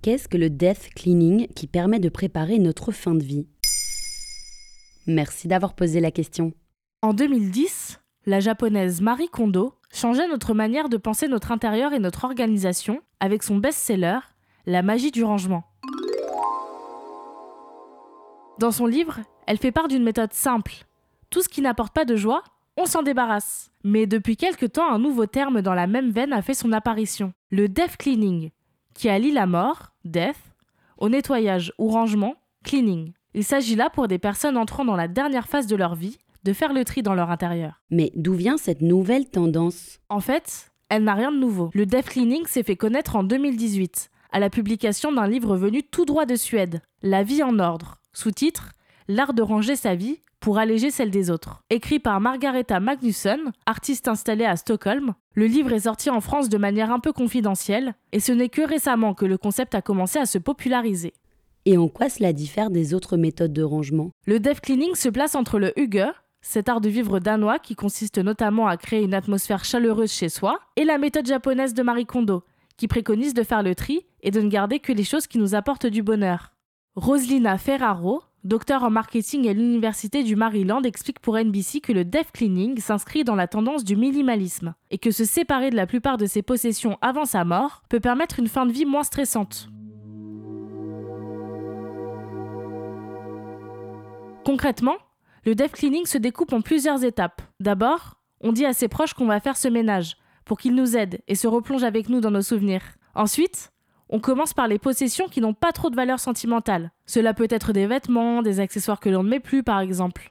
Qu'est-ce que le death cleaning qui permet de préparer notre fin de vie? Merci d'avoir posé la question. En 2010, la japonaise Marie Kondo changeait notre manière de penser notre intérieur et notre organisation avec son best-seller La magie du rangement. Dans son livre, elle fait part d'une méthode simple. Tout ce qui n'apporte pas de joie, on s'en débarrasse. Mais depuis quelque temps, un nouveau terme dans la même veine a fait son apparition, le death cleaning, qui allie la mort, death, au nettoyage ou rangement, cleaning. Il s'agit là pour des personnes entrant dans la dernière phase de leur vie de faire le tri dans leur intérieur. Mais d'où vient cette nouvelle tendance? En fait, elle n'a rien de nouveau. Le death cleaning s'est fait connaître en 2018, à la publication d'un livre venu tout droit de Suède, La vie en ordre, sous-titre L'art de ranger sa vie pour alléger celle des autres. Écrit par Margareta Magnusson, artiste installée à Stockholm, le livre est sorti en France de manière un peu confidentielle, et ce n'est que récemment que le concept a commencé à se populariser. Et en quoi cela diffère des autres méthodes de rangement? Le death cleaning se place entre le hygge, cet art de vivre danois qui consiste notamment à créer une atmosphère chaleureuse chez soi, et la méthode japonaise de Marie Kondo, qui préconise de faire le tri et de ne garder que les choses qui nous apportent du bonheur. Roselina Ferraro, docteur en marketing à l'Université du Maryland, explique pour NBC que le death cleaning s'inscrit dans la tendance du minimalisme et que se séparer de la plupart de ses possessions avant sa mort peut permettre une fin de vie moins stressante. Concrètement, le death cleaning se découpe en plusieurs étapes. D'abord, on dit à ses proches qu'on va faire ce ménage pour qu'ils nous aident et se replongent avec nous dans nos souvenirs. Ensuite, on commence par les possessions qui n'ont pas trop de valeur sentimentale. Cela peut être des vêtements, des accessoires que l'on ne met plus par exemple.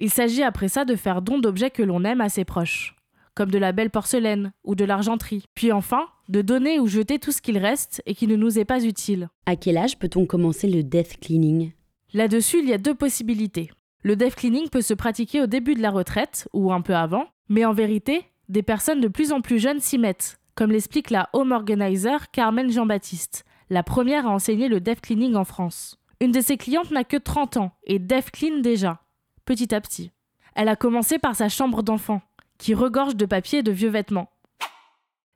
Il s'agit après ça de faire don d'objets que l'on aime à ses proches, comme de la belle porcelaine ou de l'argenterie. Puis enfin, de donner ou jeter tout ce qu'il reste et qui ne nous est pas utile. À quel âge peut-on commencer le death cleaning? Là-dessus, il y a deux possibilités. Le death cleaning peut se pratiquer au début de la retraite ou un peu avant, mais en vérité, des personnes de plus en plus jeunes s'y mettent, comme l'explique la home organizer Carmen Jean-Baptiste, la première à enseigner le death cleaning en France. Une de ses clientes n'a que 30 ans et death clean déjà, petit à petit. Elle a commencé par sa chambre d'enfant, qui regorge de papier et de vieux vêtements.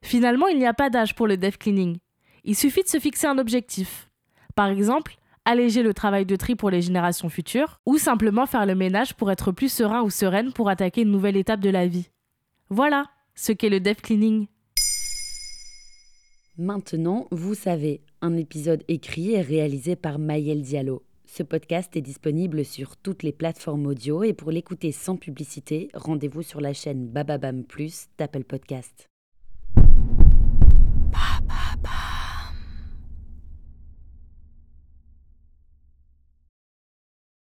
Finalement, il n'y a pas d'âge pour le death cleaning. Il suffit de se fixer un objectif. Par exemple, alléger le travail de tri pour les générations futures, ou simplement faire le ménage pour être plus serein ou sereine pour attaquer une nouvelle étape de la vie. Voilà ce qu'est le death cleaning. Maintenant, vous savez, un épisode écrit et réalisé par Maël Diallo. Ce podcast est disponible sur toutes les plateformes audio et pour l'écouter sans publicité, rendez-vous sur la chaîne Bababam Plus d'Apple Podcast.